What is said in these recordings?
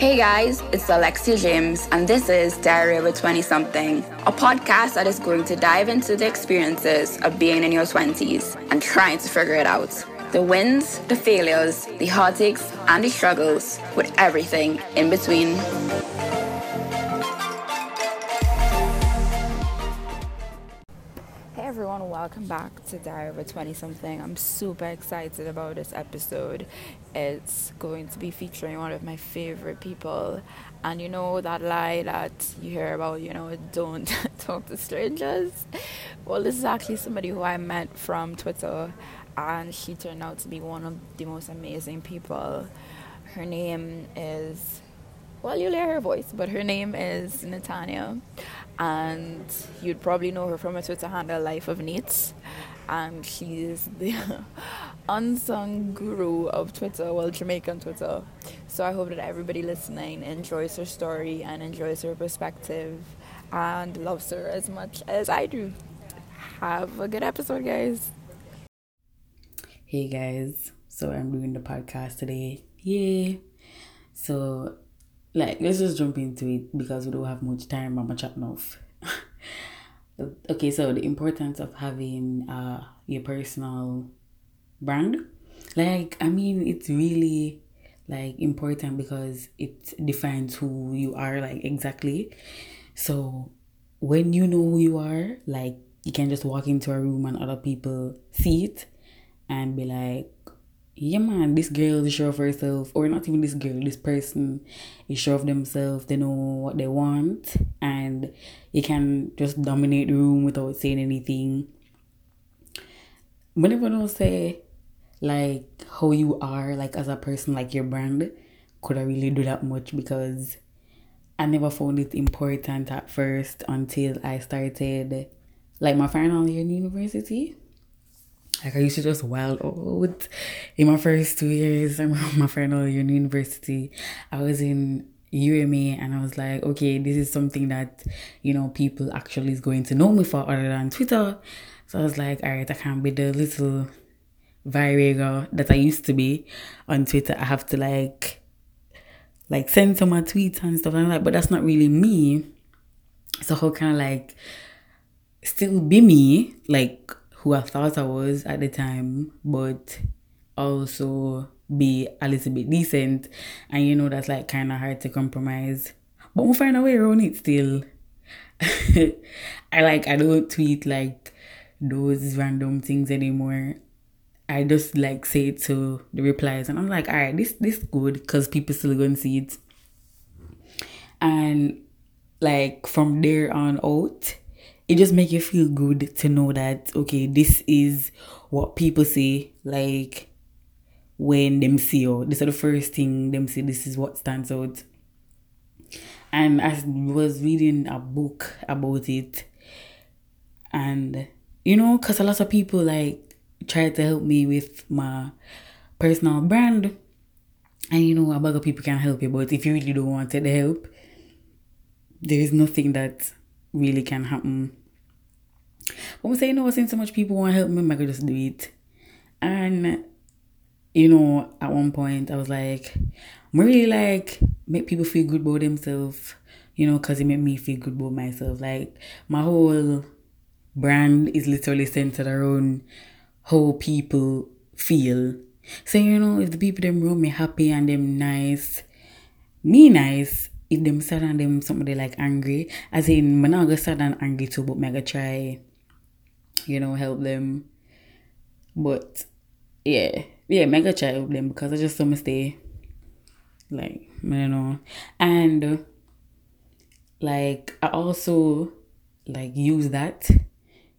Hey guys, it's Alexia James, and this is Diary of a 20 something, a podcast that is going to dive into the experiences of being in your 20s and trying to figure it out. The wins, the failures, the heartaches, and the struggles, with everything in between. Welcome back to Diary of a 20 something. I'm super excited about this episode. It's going to be featuring one of my favorite people. And you know that lie that you hear about, you know, don't talk to strangers? Well, this is actually somebody who I met from Twitter, and she turned out to be one of the most amazing people. Her name is well, you'll hear her voice, but her name is Natania, and you'd probably know her from her Twitter handle Life of Neats, and she's the unsung guru of Twitter, well, Jamaican Twitter. So I hope that everybody listening enjoys her story and enjoys her perspective and loves her as much as I do. Have a good episode, guys. Hey guys, so I'm doing the podcast today. Yay! So like let's just jump into it because we don't have much time. I'm chat enough okay so the importance of having uh your personal brand. Like i mean it's really like important because it defines who you are like exactly. So when you know who you are like you can just walk into a room and other people see it and be like yeah man this girl is sure of herself or not even this girl this person is sure of themselves they know what they want and you can just dominate the room without saying anything. Whenever I don't say like how you are like as a person like your brand could I really do that much? Because I never found it important at first until I started like my final year in university like I used to just wild out in my first two years, in my final year in university. I was in UMA and I was like, okay, this is something that, you know, people actually is going to know me for other than Twitter. So I was like, all right, I can't be the little viral that I used to be on Twitter. I have to like like send some my tweets and stuff. Like, but that's not really me. So how can I like still be me? Like who I thought I was at the time, but also be a little bit decent. And you know, that's like kind of hard to compromise. But we'll find a way around it still. I like, I don't tweet like those random things anymore. I just like say it to the replies, and I'm like, all right, this this good because people still gonna see it. And like from there on out, it just make you feel good to know that okay this is what people say like when them see you. This is the first thing them say this is what stands out. And i was reading a book about it. And you know because a lot of people like try to help me with my personal brand. And you know a lot of people can help you but if you really don't want the help there is nothing that really can happen but I'm saying, you know, since so much people want to help me, I could just do it. And, you know, at one point I was like, I'm really like, make people feel good about themselves, you know, because it made me feel good about myself. Like, my whole brand is literally centered around how people feel. So, you know, if the people them around me happy and them nice, me nice, if them sad and them somebody like angry, as in, I'm not gonna sad and angry too, but I'm gonna try you know, help them. But yeah, yeah, mega chat with them because I just to stay. Like, I don't know. And like I also like use that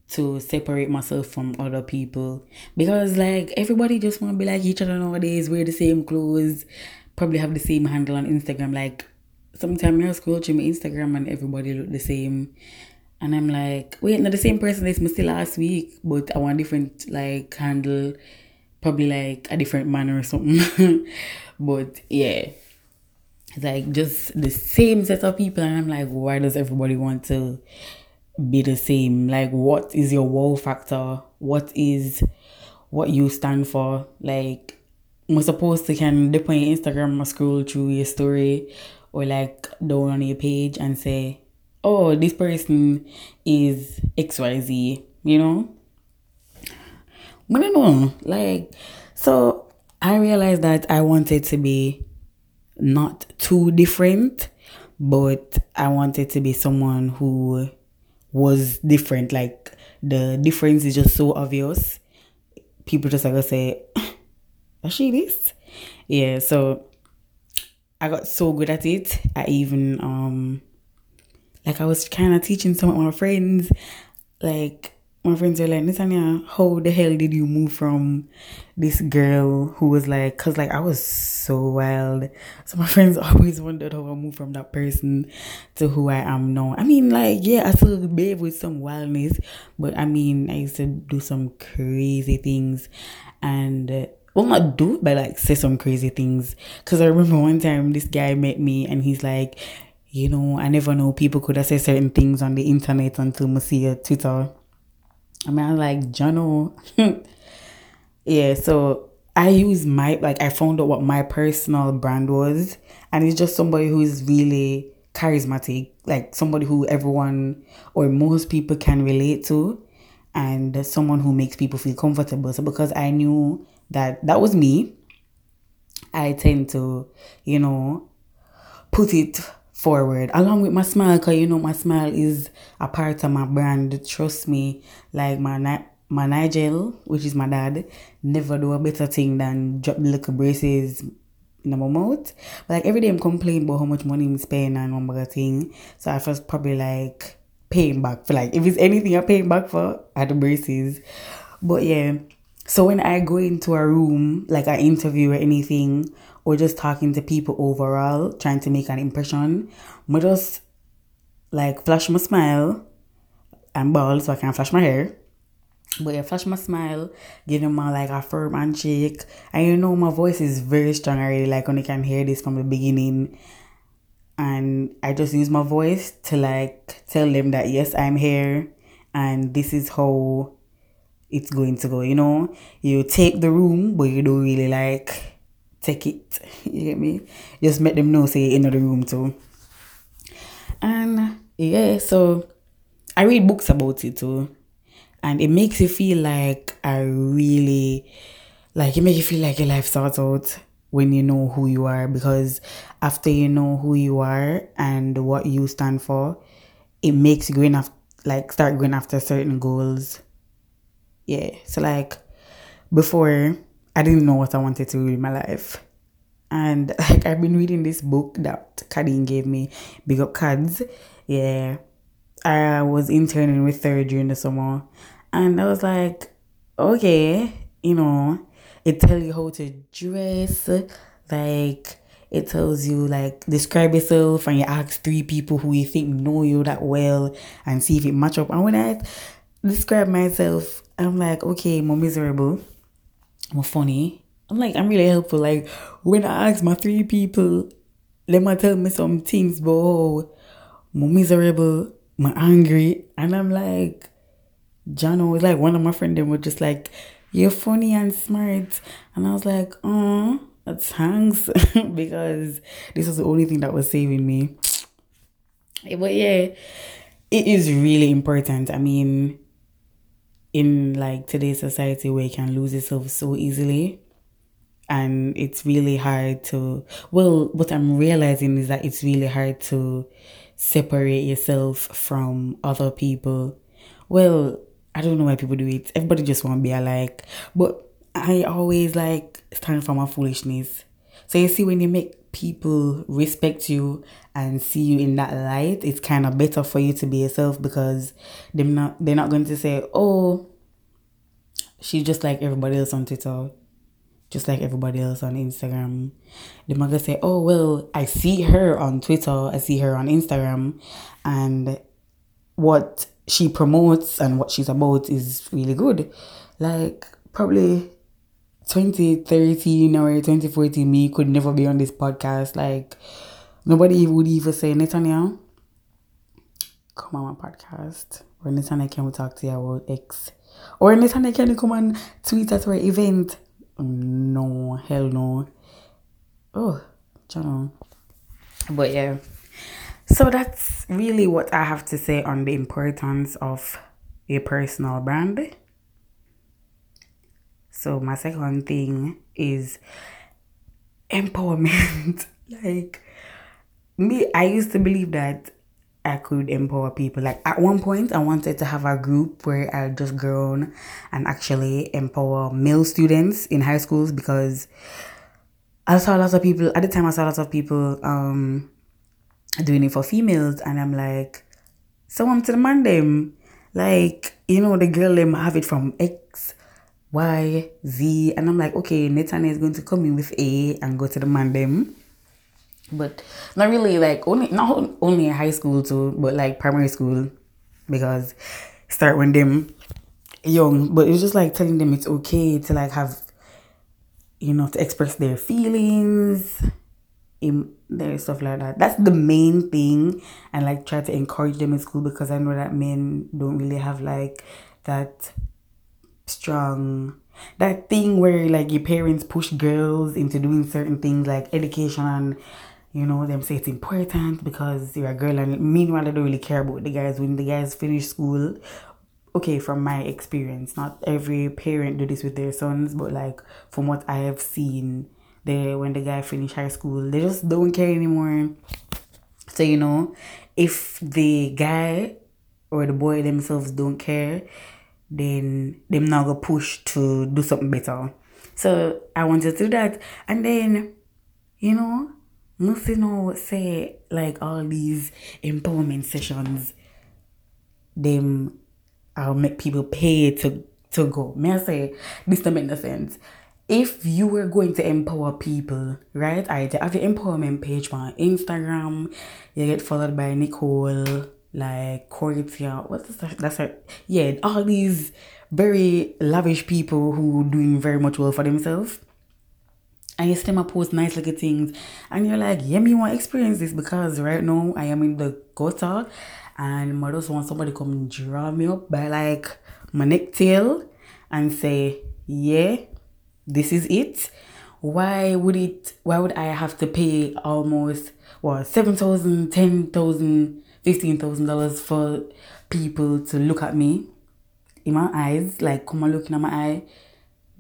to separate myself from other people because like everybody just want to be like each other nowadays wear the same clothes probably have the same handle on instagram like sometimes you scroll through my instagram and everybody look the same and I'm like, wait, not the same person as me last week, but I want different like handle, probably like a different manner or something. but yeah. It's like just the same set of people and I'm like, why does everybody want to be the same? Like what is your wow factor? What is what you stand for? Like I'm supposed to can dip on your Instagram or scroll through your story or like down on your page and say, oh, this person is XYZ, you know? But I know, like, so I realized that I wanted to be not too different, but I wanted to be someone who was different. Like, the difference is just so obvious. People just like to say, is she this? Yeah, so I got so good at it. I even um like I was kind of teaching some of my friends, like my friends were like, Natanya, how the hell did you move from this girl who was like, cause like I was so wild. So my friends always wondered how I moved from that person to who I am now. I mean, like, yeah, I still behave with some wildness, but I mean, I used to do some crazy things and. Uh, well not do but like say some crazy things because i remember one time this guy met me and he's like you know i never know people could have said certain things on the internet until I see a twitter i mean i'm like jono yeah so i use my like i found out what my personal brand was and it's just somebody who's really charismatic like somebody who everyone or most people can relate to and someone who makes people feel comfortable so because i knew that that was me. I tend to, you know, put it forward along with my smile because you know my smile is a part of my brand trust me. Like my my nigel which is my dad never do a better thing than drop little braces in my mouth. But like every day i'm complaining about how much money i'm spending and one other thing. So i first probably like paying back for like if it's anything i'm paying back for at the braces. But yeah. So when I go into a room, like an interview or anything, or just talking to people overall, trying to make an impression, I just like flash my smile and bald so I can't flash my hair. But yeah, flash my smile, give them my like a firm handshake. And you know my voice is very strong already, like when you can hear this from the beginning. And I just use my voice to like tell them that yes, I'm here and this is how it's going to go. You know, you take the room, but you don't really like take it. You get me? Just make them know, say in the room too. And yeah, so I read books about it too, and it makes you feel like I really, like it makes you feel like your life starts out when you know who you are because after you know who you are and what you stand for, it makes you going after like start going after certain goals yeah so like before i didn't know what i wanted to do in my life. And like i've been reading this book that Kadeen gave me big up Cads yeah. I was interning with her during the summer. And i was like okay you know it tells you how to dress. Like it tells you like describe yourself and you ask three people who you think know you that well and see if it match up. And when i describe myself I'm like, okay, I'm miserable. I'm funny. I'm like, I'm really helpful. Like, when I ask my three people, let me tell me some things but oh, I'm miserable, I'm angry. And I'm like, John was like, one of my friends, them were just like, you're funny and smart. And I was like, oh, thanks. because this was the only thing that was saving me. But yeah, it is really important. I mean, in like today's society where you can lose yourself so easily and it's really hard to well what i'm realizing is that it's really hard to separate yourself from other people. Well i don't know why people do it. Everybody just want to be alike. But i always like stand for my foolishness. So you see when you make people respect you and see you in that light, it's kind of better for you to be yourself because they're not they're not going to say, "Oh, she's just like everybody else on Twitter, just like everybody else on Instagram." They're not gonna say, "Oh, well, I see her on Twitter, I see her on Instagram, and what she promotes and what she's about is really good." Like probably 2013 or 2014 me could never be on this podcast. Like nobody would even say, Netanyahu, come on my podcast. Or Netanyahu, can we talk to you about X? Or Netanyahu, can you come and tweet at our event? no, hell no. Oh, channel. But yeah. So that's really what I have to say on the importance of a personal brand. So my second thing is empowerment. like me, I used to believe that I could empower people. Like at one point, I wanted to have a group where I just grown and actually empower male students in high schools because I saw lots of people at the time. I saw lots of people um doing it for females, and I'm like, so I'm to demand them. Like you know, the girl them have it from X, Y, Z, and I'm like, okay, Nathan is going to come in with A and go to the man them but not really like only not only in high school too, but like primary school because start when them young. But it's just like telling them it's okay to like have you know to express their feelings in their stuff like that. That's the main thing and like try to encourage them in school because I know that men don't really have like that strong that thing where like your parents push girls into doing certain things like education and you know, them say it's important because you're a girl, and meanwhile, they don't really care about the guys when the guys finish school. Okay, from my experience, not every parent do this with their sons, but like from what I have seen, they when the guy finish high school, they just don't care anymore. So you know, if the guy or the boy themselves don't care, then them now go push to do something better. So I wanted to do that, and then you know nothing know say like all these empowerment sessions them I'll make people pay to to go. May I say this don't make no sense. If you were going to empower people, right? I have your empowerment page on Instagram, you get followed by Nicole, like Cortia, what's that? That's her. Yeah, all these very lavish people who doing very much well for themselves and you still post nice looking things and you're like yeah me want to experience this because right now i am in the gutter and I just want somebody come draw me up by like my neck tail and say yeah this is it why would it why would i have to pay almost what seven thousand ten thousand fifteen thousand dollars for people to look at me in my eyes like come and look in my eye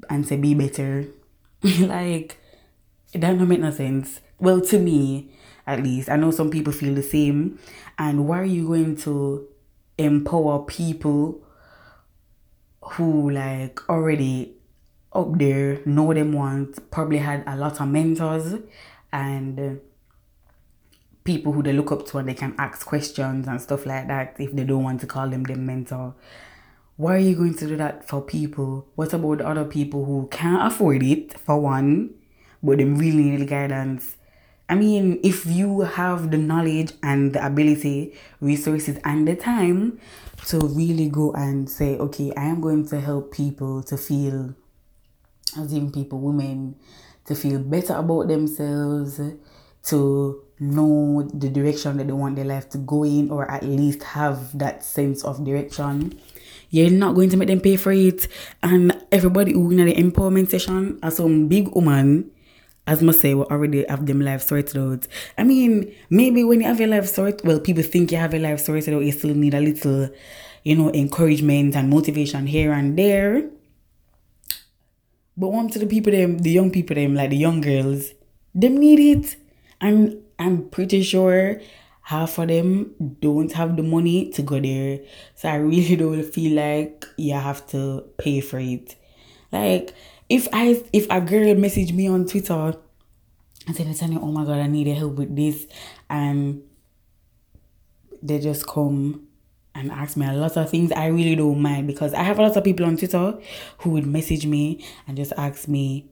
and say be better like that don't make no sense. Well, to me, at least. I know some people feel the same. And why are you going to empower people who like already up there, know them once, probably had a lot of mentors and people who they look up to and they can ask questions and stuff like that if they don't want to call them their mentor. Why are you going to do that for people? What about other people who can't afford it, for one? but them really need guidance. I mean, if you have the knowledge and the ability, resources, and the time to really go and say, okay, I am going to help people to feel, as in people, women, to feel better about themselves, to know the direction that they want their life to go in, or at least have that sense of direction. You're not going to make them pay for it. And everybody who in the empowerment session are some big woman as must say, we already have them life sorted out. I mean, maybe when you have your life sorted, well, people think you have your life sorted out, you still need a little, you know, encouragement and motivation here and there. But one to the people them, the young people them, like the young girls, them need it. And I'm pretty sure half of them don't have the money to go there. So I really don't feel like you have to pay for it. Like if I if a girl message me on Twitter and say, Nathaniel, oh my god, I need help with this and they just come and ask me a lot of things, I really don't mind because I have a lot of people on Twitter who would message me and just ask me,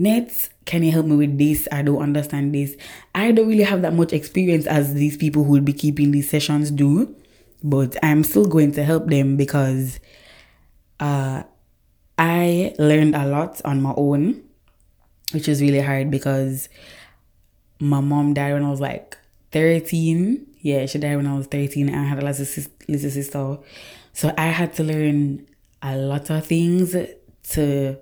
Nets, can you help me with this? I don't understand this. I don't really have that much experience as these people who will be keeping these sessions do, but I'm still going to help them because uh I learned a lot on my own, which is really hard because my mom died when I was like 13. Yeah, she died when I was 13 and I had a little, little sister. So I had to learn a lot of things to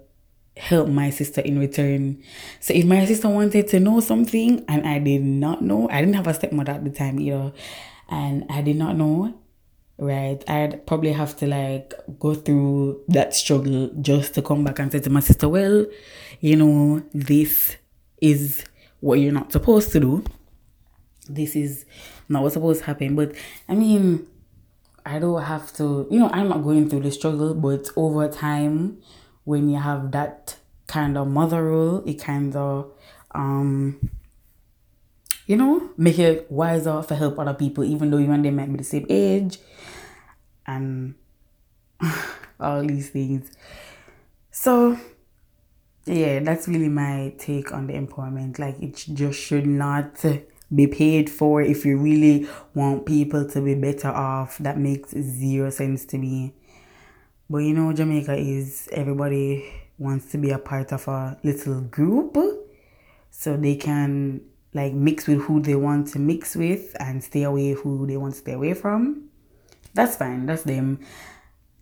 help my sister in return. So if my sister wanted to know something and I did not know, I didn't have a stepmother at the time either, and I did not know, right? I'd probably have to like go through that struggle just to come back and say to my sister, well, you know, this is what you're not supposed to do. This is not what's supposed to happen. But I mean, I don't have to, you know, I'm not going through the struggle, but over time, when you have that kind of mother role, it kind of, um, you know, make it wiser to help other people, even though you and they might be the same age, and all these things. So, yeah, that's really my take on the empowerment. Like, it just should not be paid for if you really want people to be better off. That makes zero sense to me. But you know, Jamaica is everybody wants to be a part of a little group so they can like mix with who they want to mix with and stay away who they want to stay away from. That's fine, that's them.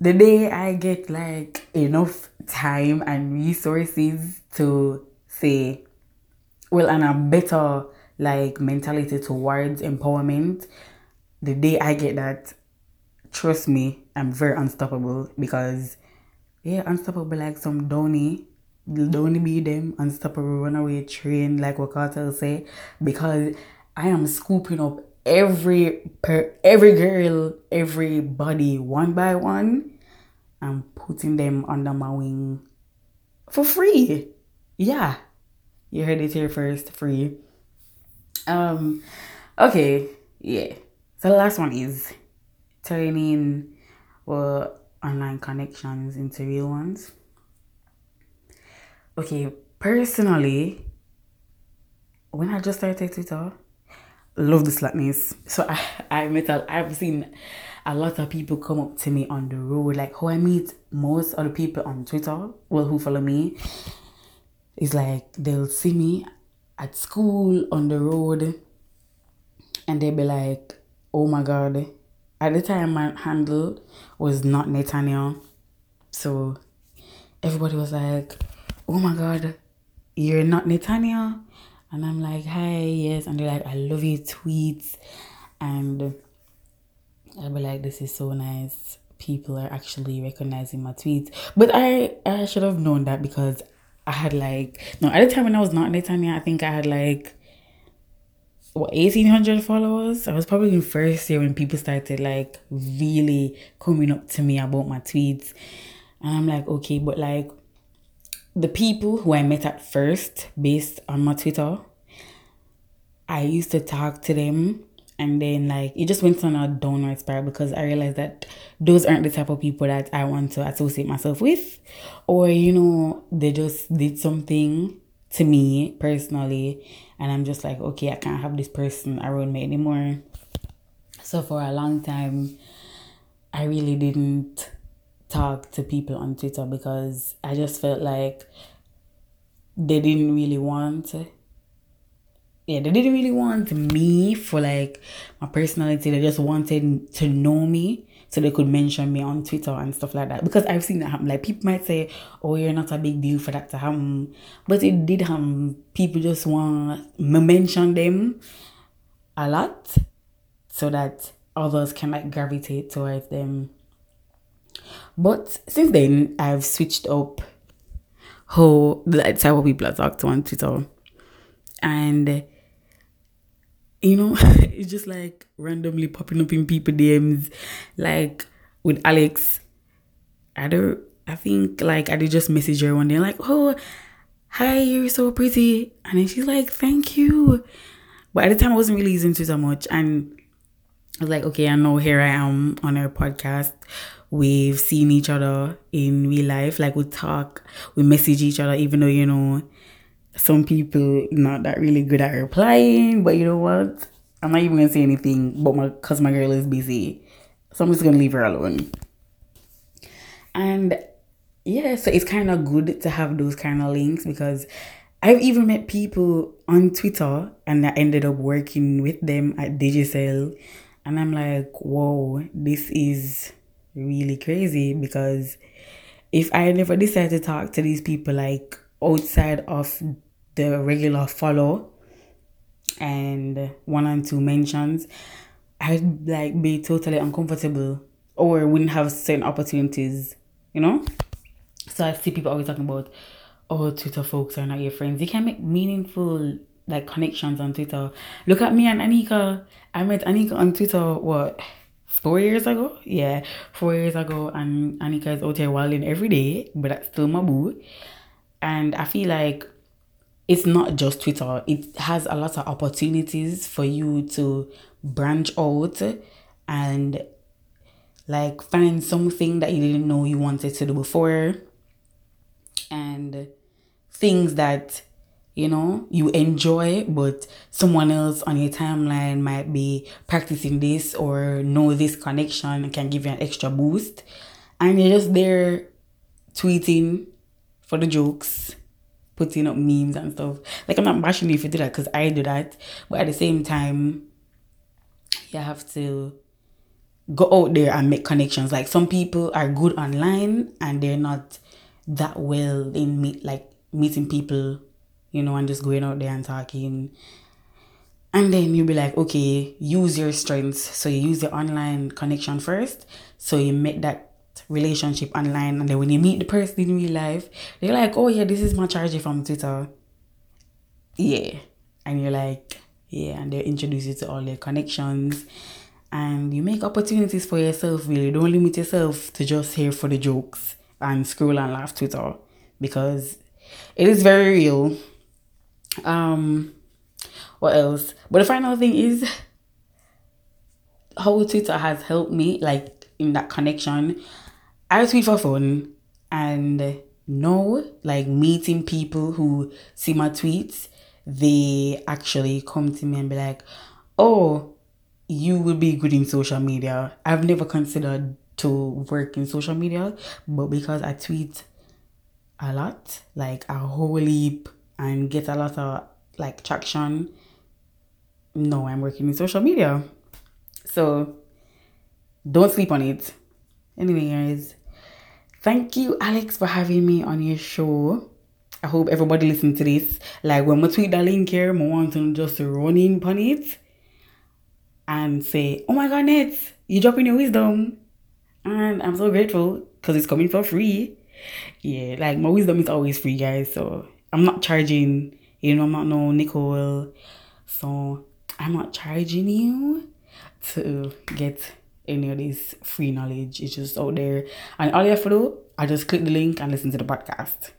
The day I get like enough time and resources to say, well, and a better like mentality towards empowerment, the day I get that, trust me, I'm very unstoppable because yeah, unstoppable like some Donny. Don't be them unstoppable runaway train like what Kartel say because I am scooping up every per every girl, everybody one by one and putting them under my wing for free. Yeah. You heard it here first, free. Um, okay, yeah. So the last one is turning well online connections into real ones. Okay, personally, when I just started Twitter, love the slackness. So I I met a, I've seen a lot of people come up to me on the road, like who I meet most of the people on Twitter, well who follow me, is like they'll see me at school on the road and they'd be like, oh my god. At the time my handle was not Nathaniel. So everybody was like, oh my god, you're not Nathaniel? And I'm like, hi, yes. And they're like, I love your tweets. And I'll be like, this is so nice. People are actually recognizing my tweets. But I, I should have known that because I had like no at the time when I was not Netanya, I think I had like what eighteen hundred followers. I was probably in first year when people started like really coming up to me about my tweets. And I'm like, okay, but like the people who I met at first based on my Twitter, I used to talk to them and then like it just went on a downward spiral because I realized that those aren't the type of people that I want to associate myself with, or you know they just did something to me personally, and I'm just like okay I can't have this person around me anymore. So for a long time, I really didn't talk to people on Twitter because I just felt like they didn't really want yeah, they didn't really want me for like my personality. They just wanted to know me so they could mention me on Twitter and stuff like that. Because I've seen that happen. Like people might say, "Oh, you're not a big deal for that to happen," but it did happen. People just want me mention them a lot so that others can like gravitate towards them. But since then, I've switched up how the type of people I talk to on Twitter, and you know, it's just like randomly popping up in people DMs. Like with Alex, I don't I think like I did just message her one day like, oh hi, you're so pretty. And then she's like, Thank you. But at the time I wasn't really using Twitter much and I was like, okay, I know here I am on her podcast. We've seen each other in real life. Like we talk, we message each other, even though, you know, some people not that really good at replying, but you know what? I'm not even gonna say anything, but my cause my girl is busy, so I'm just gonna leave her alone. And yeah, so it's kind of good to have those kind of links because I've even met people on Twitter and I ended up working with them at Digicel, and I'm like, whoa, this is really crazy because if I never decide to talk to these people like outside of the regular follow and one and two mentions, I'd like be totally uncomfortable or wouldn't have certain opportunities, you know? So I see people always talking about, oh, Twitter folks are not your friends. You can make meaningful like connections on Twitter. Look at me and Anika. I met Anika on Twitter what four years ago? Yeah, four years ago and Anika is out here wilding every day, but that's still my boo. And I feel like it's not just Twitter, it has a lot of opportunities for you to branch out and like find something that you didn't know you wanted to do before and things that you know you enjoy but someone else on your timeline might be practicing this or know this connection and can give you an extra boost. And you're just there tweeting for the jokes putting up memes and stuff like i'm not bashing you if you do that because i do that but at the same time you have to go out there and make connections like some people are good online and they're not that well in meet like meeting people you know, and just going out there and talking. And then you'll be like, okay, use your strengths. So you use your online connection first. So you make that relationship online. And then when you meet the person in real life, they're like, oh yeah, this is my charger from Twitter. Yeah. And you're like, yeah, and they introduce you to all their connections. And you make opportunities for yourself, really. Don't limit yourself to just here for the jokes and scroll and laugh Twitter. Because it is very real um, what else? But the final thing is how Twitter has helped me, like in that connection. I tweet for fun and know, like meeting people who see my tweets, they actually come to me and be like, "Oh, you will be good in social media." I've never considered to work in social media, but because I tweet a lot, like a whole heap and get a lot of like traction. No, I'm working in social media. So don't sleep on it. Anyway, guys, thank you, Alex, for having me on your show. I hope everybody listen to this. Like when we tweet the link here, I want to just run in on it and say, Oh my god, Nets, you dropping your wisdom. And I'm so grateful because it's coming for free. Yeah, like my wisdom is always free, guys. So I'm not charging, you know, I'm not no nickel. So I'm not charging you to get any of this free knowledge. It's just out there. And all you have to do, I just click the link and listen to the podcast.